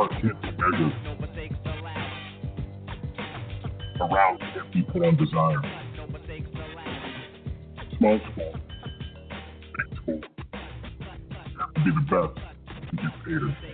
Measured. Around can't be put on desire. Small school, big school. You have to be the best to get.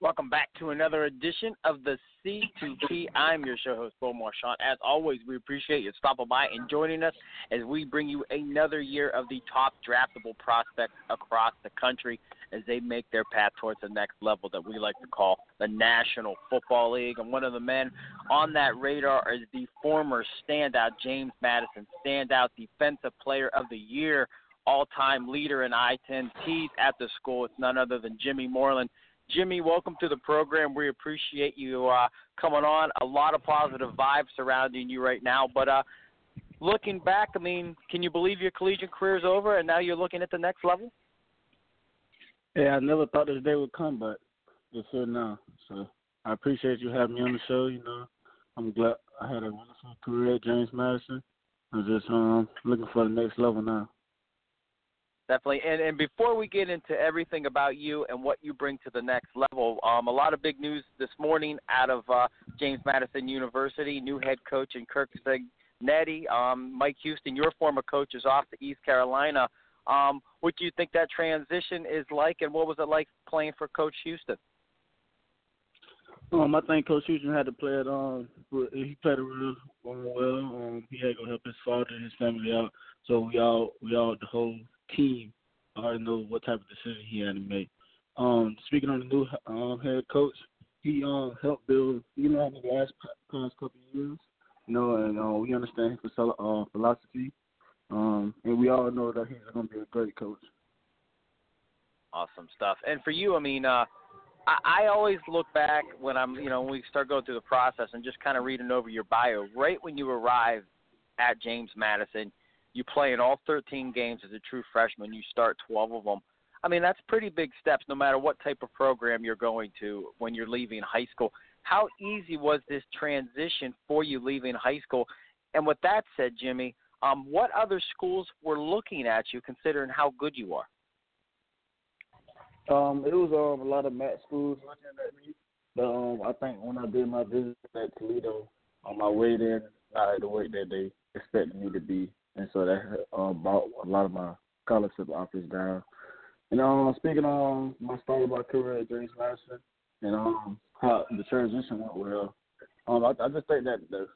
Welcome back to another edition of the C2P. I'm your show host, Bo Marchionte. As always, we appreciate you stopping by and joining us as we bring you another year of the top draftable prospects across the country as they make their path towards the next level that we like to call the National Football League. And one of the men on that radar is the former standout James Madison, standout defensive player of the year, all-time leader in INTs at the school. It's none other than Jimmy Moreland. Jimmy, welcome to the program. We appreciate you uh, coming on. A lot of positive vibes surrounding you right now. But uh, looking back, I mean, can you believe your collegiate career is over and now you're looking at the next level? Yeah, I never thought this day would come, but it's here now. So I appreciate you having me on the show. You know, I'm glad I had a wonderful career at James Madison. I'm just um, looking for the next level now. Definitely. And and before we get into everything about you and what you bring to the next level, um, a lot of big news this morning out of uh, James Madison University. New head coach in Curt Cignetti, um, Mike Houston, your former coach, is off to East Carolina. Um, what do you think that transition is like, and what was it like playing for Coach Houston? Um, I think Coach Houston had to play it on. He played it real well. Um, he had to help his father and his family out. So we all, we all, the whole team I already know what type of decision he had to make. Um, speaking on the new um, head coach, he um helped build. You know, in the last past couple of years, you know, and uh, we understand his uh, philosophy, um, and we all know that he's going to be a great coach. Awesome stuff. And for you, I mean, uh, I, I always look back when I'm, you know, when we start going through the process and just kind of reading over your bio. Right when you arrive at James Madison, you play in all 13 games as a true freshman. You start 12 of them. I mean, that's pretty big steps no matter what type of program you're going to when you're leaving high school. How easy was this transition for you leaving high school? And with that said, Jimmy, um, what other schools were looking at you considering how good you are? Um, it was um, a lot of MAC schools looking at me. But um, I think when I did my visit at Toledo, on my way there, I had to wait that they expected me to be and so that uh, brought a lot of my scholarship offers down. And um, speaking on my start of my career at James Madison and um, how the transition went well, um, I, I just think that the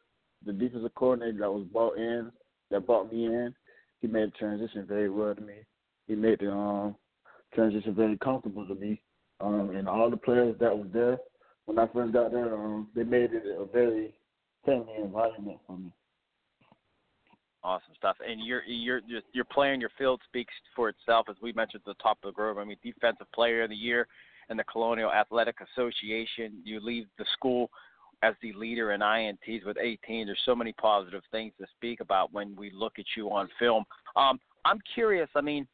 the defensive coordinator that was brought in, that brought me in, he made the transition very well to me. He made the um, transition very comfortable to me. Um, and all the players that was there when I first got there, um, they made it a very family environment for me. Awesome stuff. And your your your play on your field speaks for itself, as we mentioned at the top of the group. I mean, defensive player of the year in the Colonial Athletic Association. You leave the school as the leader in INTs with 18. There's so many positive things to speak about when we look at you on film. Um, I'm curious. I mean,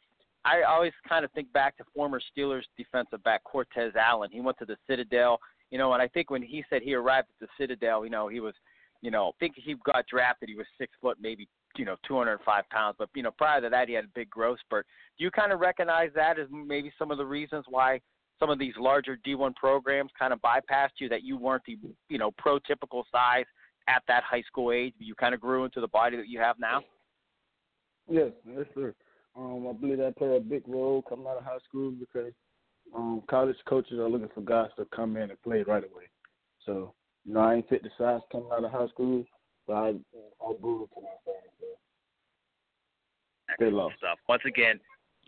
I always kind of think back to former Steelers defensive back Cortez Allen. He went to the Citadel, you know, and I think when he said he arrived at the Citadel, you know, he was, you know, I think he got drafted. He was six foot, maybe you know 205 pounds. But you know prior to that, he had a big growth spurt. Do you kind of recognize that as maybe some of the reasons why some of these larger D1 programs kind of bypassed you? That you weren't the you know prototypical size at that high school age, you kind of grew into the body that you have now. Yes, yes, sir. Um, I believe that played a big role coming out of high school because um, college coaches are looking for guys to come in and play right away. So, you know, I ain't fit the size coming out of high school, but I, I to my. Excellent stuff. Once again,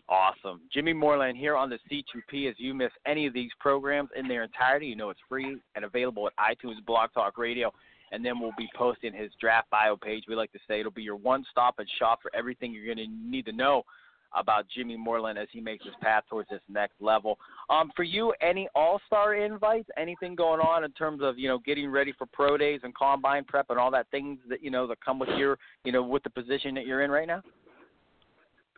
Awesome. Jimmy Moreland here on the C2P. As you miss any of these programs in their entirety, you know it's free and available at iTunes, Blog Talk Radio, and then we'll be posting his draft bio page. We like to say it'll be your one stop and shop for everything you're going to need to know about Jimmy Moreland as he makes his path towards this next level. Um, for you, any All Star invites? Anything going on in terms of you know getting ready for pro days and combine prep and all that things that you know that come with your you know with the position that you're in right now?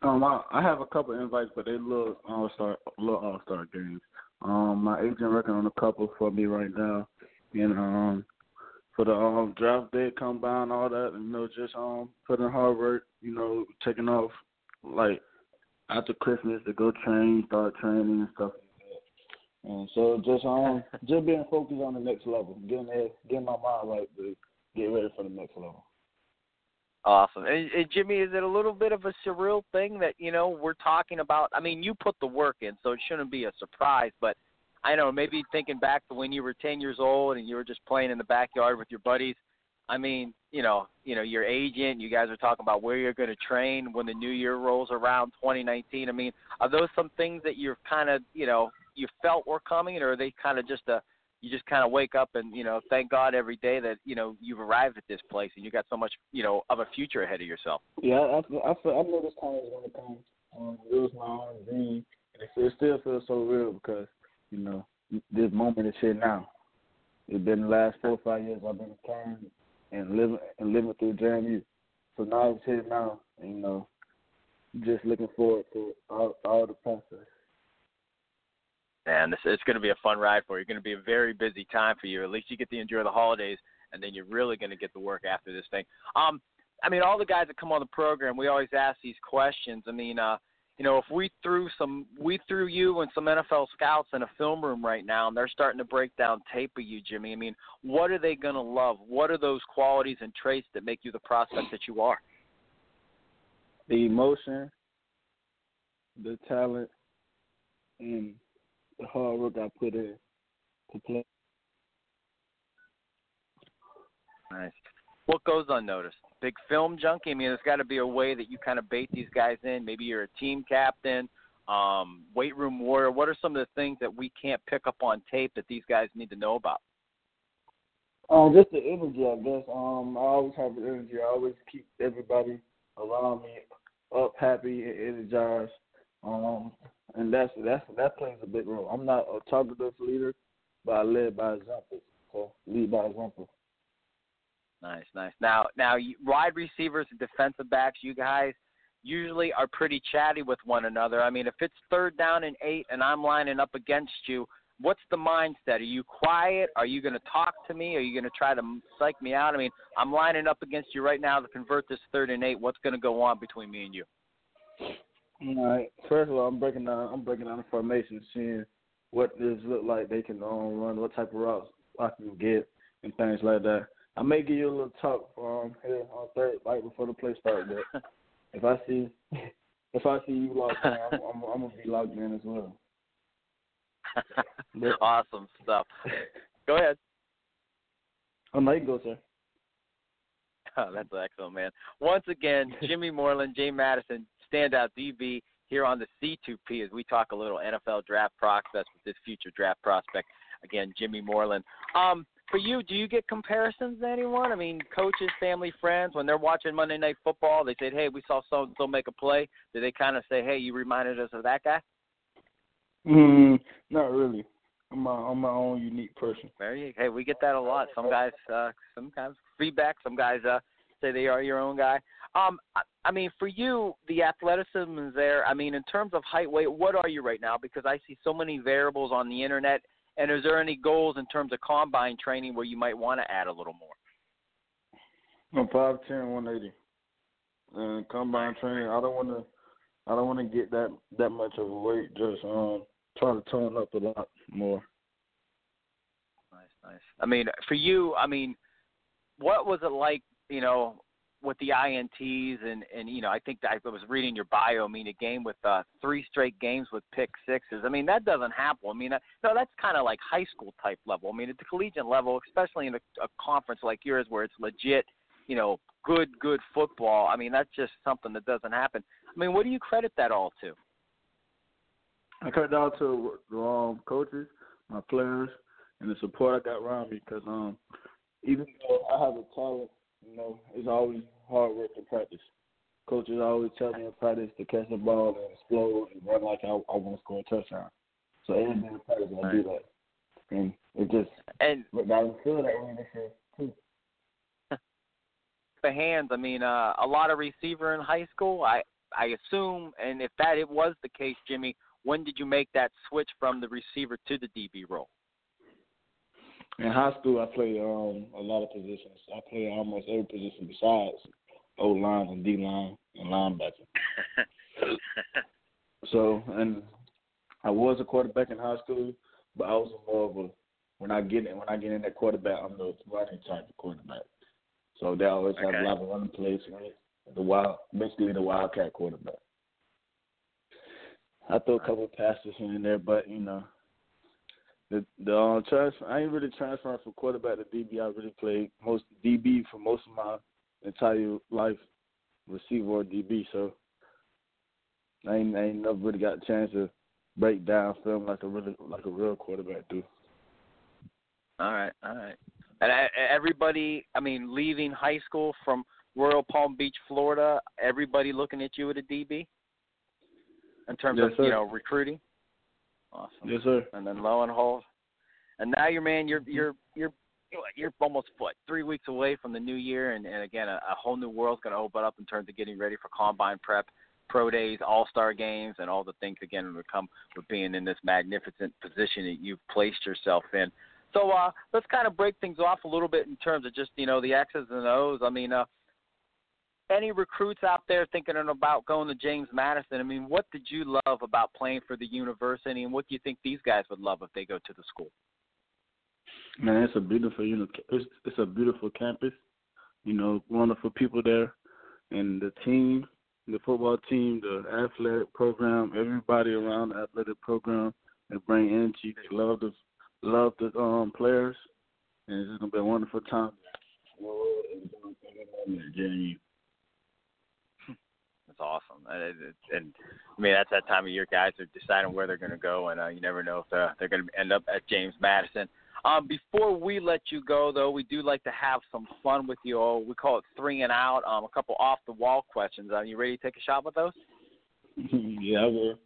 Um, I, I have a couple invites, but they little all star, little all star games. Um, my agent working on a couple for me right now, and um, for the um draft day combine, all that, you know, just um putting hard work, you know, taking off like after Christmas to go train, start training and stuff like that. And so just um just being focused on the next level, getting there, getting my mind right to get ready for the next level. Awesome. And, and Jimmy, is it a little bit of a surreal thing that you know we're talking about? I mean, you put the work in, so it shouldn't be a surprise. But I know maybe thinking back to when you were 10 years old and you were just playing in the backyard with your buddies. I mean, you know, you know, your agent, you guys are talking about where you're going to train when the new year rolls around 2019. I mean, are those some things that you're kind of, you know, you felt were coming, or are they kind of just a you just kind of wake up and you know thank God every day that you know you've arrived at this place and you got so much you know of a future ahead of yourself. Yeah, I I, feel, I know this time is going to come. Um, it was my own dream, and it, it still feels so real because you know this moment is here now. It's been the last four or five years I've been playing and living and living through JMU, so now it's here now. And, you know, just looking forward to all, all the process and it's going to be a fun ride for you. It's going to be a very busy time for you. At least you get to enjoy the holidays, and then you're really going to get to work after this thing. Um, I mean, all the guys that come on the program, we always ask these questions. I mean, uh, you know, if we threw some, we threw you and some NFL scouts in a film room right now, and they're starting to break down tape of you, Jimmy. I mean, what are they going to love? What are those qualities and traits that make you the prospect that you are? The emotion, the talent, and the hard work I put in to play. Nice. What goes unnoticed? Big film junkie. I mean, there's got to be a way that you kind of bait these guys in. Maybe you're a team captain, um, weight room warrior. What are some of the things that we can't pick up on tape that these guys need to know about? Um, just the energy, I guess. Um, I always have the energy. I always keep everybody around me up, happy, and energized. Um, and that's that's that plays a big role. I'm not a talkative leader, but I lead by example. So lead by example. Nice, nice. Now, now, wide receivers and defensive backs, you guys usually are pretty chatty with one another. I mean, if it's third down and eight, and I'm lining up against you, what's the mindset? Are you quiet? Are you going to talk to me? Are you going to try to psych me out? I mean, I'm lining up against you right now to convert this third and eight. What's going to go on between me and you? All right. First of all, I'm breaking down. I'm breaking down the formation, seeing what this look like they can um, run, what type of routes I can get, and things like that. I may give you a little talk um, here on third, right before the play starts. But if I see, if I see you locked in, I'm, I'm, I'm gonna be locked in as well. awesome stuff. Go ahead. Oh, no, you go, sir. Oh, that's excellent, man. Once again, Jimmy Moreland, Jay Madison, standout DB here on the C2P as we talk a little NFL draft process with this future draft prospect. Again, Jimmy Moreland. Um, for you, do you get comparisons to anyone? I mean, coaches, family, friends, when they're watching Monday Night Football, they say, "Hey, we saw so and so make a play." Do they kind of say, "Hey, you reminded us of that guy"? Mm, not really. I'm my I'm my own unique person. There you. Hey, we get that a lot. Some guys, uh, sometimes feedback. Some guys uh, say they are your own guy. Um, I, I mean, for you, the athleticism is there. I mean, in terms of height, weight, what are you right now? Because I see so many variables on the internet. And is there any goals in terms of combine training where you might want to add a little more? I'm five ten, one eighty, and combine training. I don't want to. I don't want to get that that much of a weight. Just um, try to tone up a lot more. Nice, nice. I mean, for you, I mean, what was it like? You know, with the ints and and you know I think I was reading your bio. I mean a game with uh, three straight games with pick sixes. I mean that doesn't happen. I mean uh, no, that's kind of like high school type level. I mean at the collegiate level, especially in a, a conference like yours where it's legit, you know, good good football. I mean that's just something that doesn't happen. I mean what do you credit that all to? I cut down to the um, coaches, my players, and the support I got around me. Because um, even though I have a talent, you know, it's always hard work in practice. Coaches always tell me in practice to catch the ball and explode and run like I, I want to score a touchdown. So every day in practice I do that, and it just and but I don't feel that way this year too. the hands. I mean, uh, a lot of receiver in high school. I I assume, and if that it was the case, Jimmy, when did you make that switch from the receiver to the DB role? In high school, I played um, a lot of positions. I played almost every position besides O line and D line and linebacker. so, and I was a quarterback in high school, but I was more of a when I get in when I get in that quarterback, I'm the running type of quarterback. So they always have a lot of running plays. The wild, basically the wildcat quarterback. I throw a couple of passes here and there, but you know, the the uh, transfer. I ain't really transferring from quarterback to DB. I really played most DB for most of my entire life, receiver or DB. So I ain't I ain't never really got a chance to break down film like a really like a real quarterback do. All right, all right. And I- everybody, I mean, leaving high school from Royal Palm Beach, Florida, everybody looking at you at a DB in terms Yes, of sir. you know recruiting. Awesome. Yes, sir. And then lo and behold, and now you're man, you're you're you're you're almost what three weeks away from the new year, and, and again, a, a whole new world's going to open up in terms of getting ready for combine prep, pro days, all star games, and all the things again that come with being in this magnificent position that you've placed yourself in. So uh, let's kind of break things off a little bit in terms of just you know the X's and O's. I mean, uh, any recruits out there thinking about going to James Madison? I mean, what did you love about playing for the university, and what do you think these guys would love if they go to the school? Man, it's a beautiful, you know, it's it's a beautiful campus. You know, wonderful people there, and the team, the football team, the athletic program, everybody around the athletic program, they bring energy. They love the love the um players, and it's gonna be a wonderful time. JMU. That's awesome, and, it- and I mean that's that time of year guys are deciding where they're going to go, and uh, you never know if they're, they're going to end up at James Madison. Um, before we let you go, though, we do like to have some fun with you. all. We call it three and out. Um, a couple off the wall questions. Are you ready to take a shot with those? yeah, will.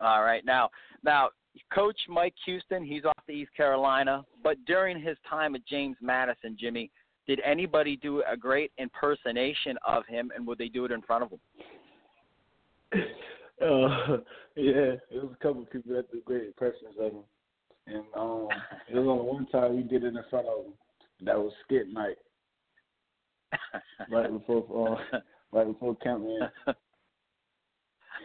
All right. Now, now, Coach Mike Houston, he's off to East Carolina, but during his time at James Madison, Jimmy, did anybody do a great impersonation of him, and would they do it in front of him? Uh, yeah, it was a couple of people that did great impressions of him, and um, it was only one time we did it in front of him. That was skit night, right before uh, right before camp in.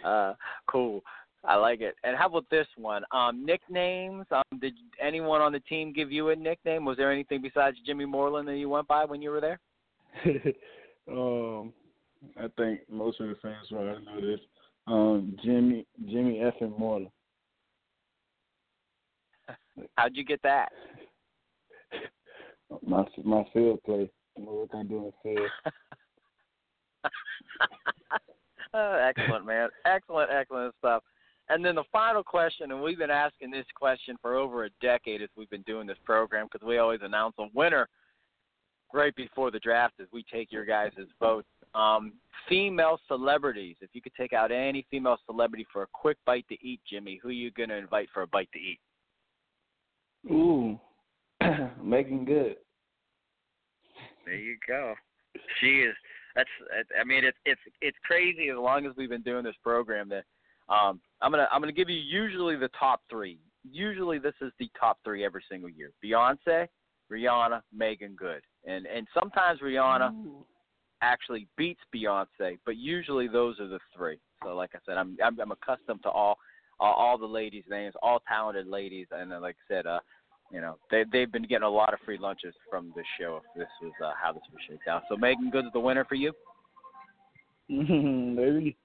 uh, cool. I like it. And how about this one? Um, nicknames. Um, did anyone on the team give you a nickname? Was there anything besides Jimmy Moreland that you went by when you were there? um, I think most of the fans already know this. Um, Jimmy Jimmy F and Moreland. How'd you get that? My my field play. What I do in field. oh, excellent, man. Excellent, excellent stuff. And then the final question, and we've been asking this question for over a decade as we've been doing this program because we always announce a winner right before the draft as we take your guys' votes. Um, female celebrities. If you could take out any female celebrity for a quick bite to eat, Jimmy, who are you going to invite for a bite to eat? Ooh, Meagan Good. There you go. She is. That's. I mean, it's it's it's crazy. As long as we've been doing this program, that um, I'm gonna I'm gonna give you usually the top three. Usually, this is the top three every single year. Beyonce, Rihanna, Meagan Good, and and sometimes Rihanna actually beats Beyonce, but usually those are the three. So, like I said, I'm I'm, I'm accustomed to all all, all the ladies' names, all talented ladies, and then, like I said, uh, you know, they they've been getting a lot of free lunches from this show. If this was uh, how this was shaped out, so Meagan Good's the winner for you. Maybe.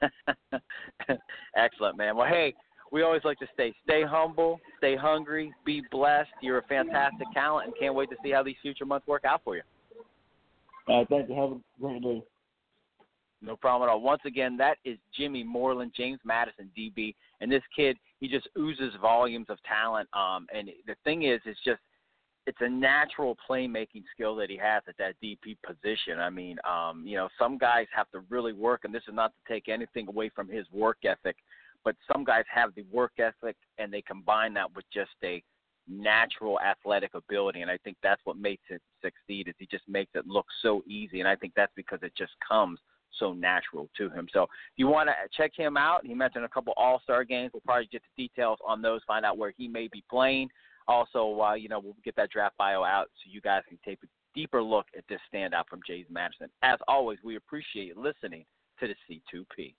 Excellent, man. Well, hey, we always like to stay stay humble, stay hungry, be blessed. You're a fantastic talent, and can't wait to see how these future months work out for you. I thank you. Have a great day. No problem at all. Once again, that is Jimmy Moreland, James Madison, DB, and this kid, he just oozes volumes of talent. Um, and the thing is, it's just it's a natural playmaking skill that he has at that DB position. I mean, um, you know, some guys have to really work, and this is not to take anything away from his work ethic, but some guys have the work ethic and they combine that with just a natural athletic ability, and I think that's what makes it succeed. Is he just makes it look so easy, and I think that's because it just comes so natural to him. So if you want to check him out, he mentioned a couple All Star games. We'll probably get the details on those, find out where he may be playing. Also, uh, you know, we'll get that draft bio out so you guys can take a deeper look at this standout from Jays Madison. As always, we appreciate listening to the C2P.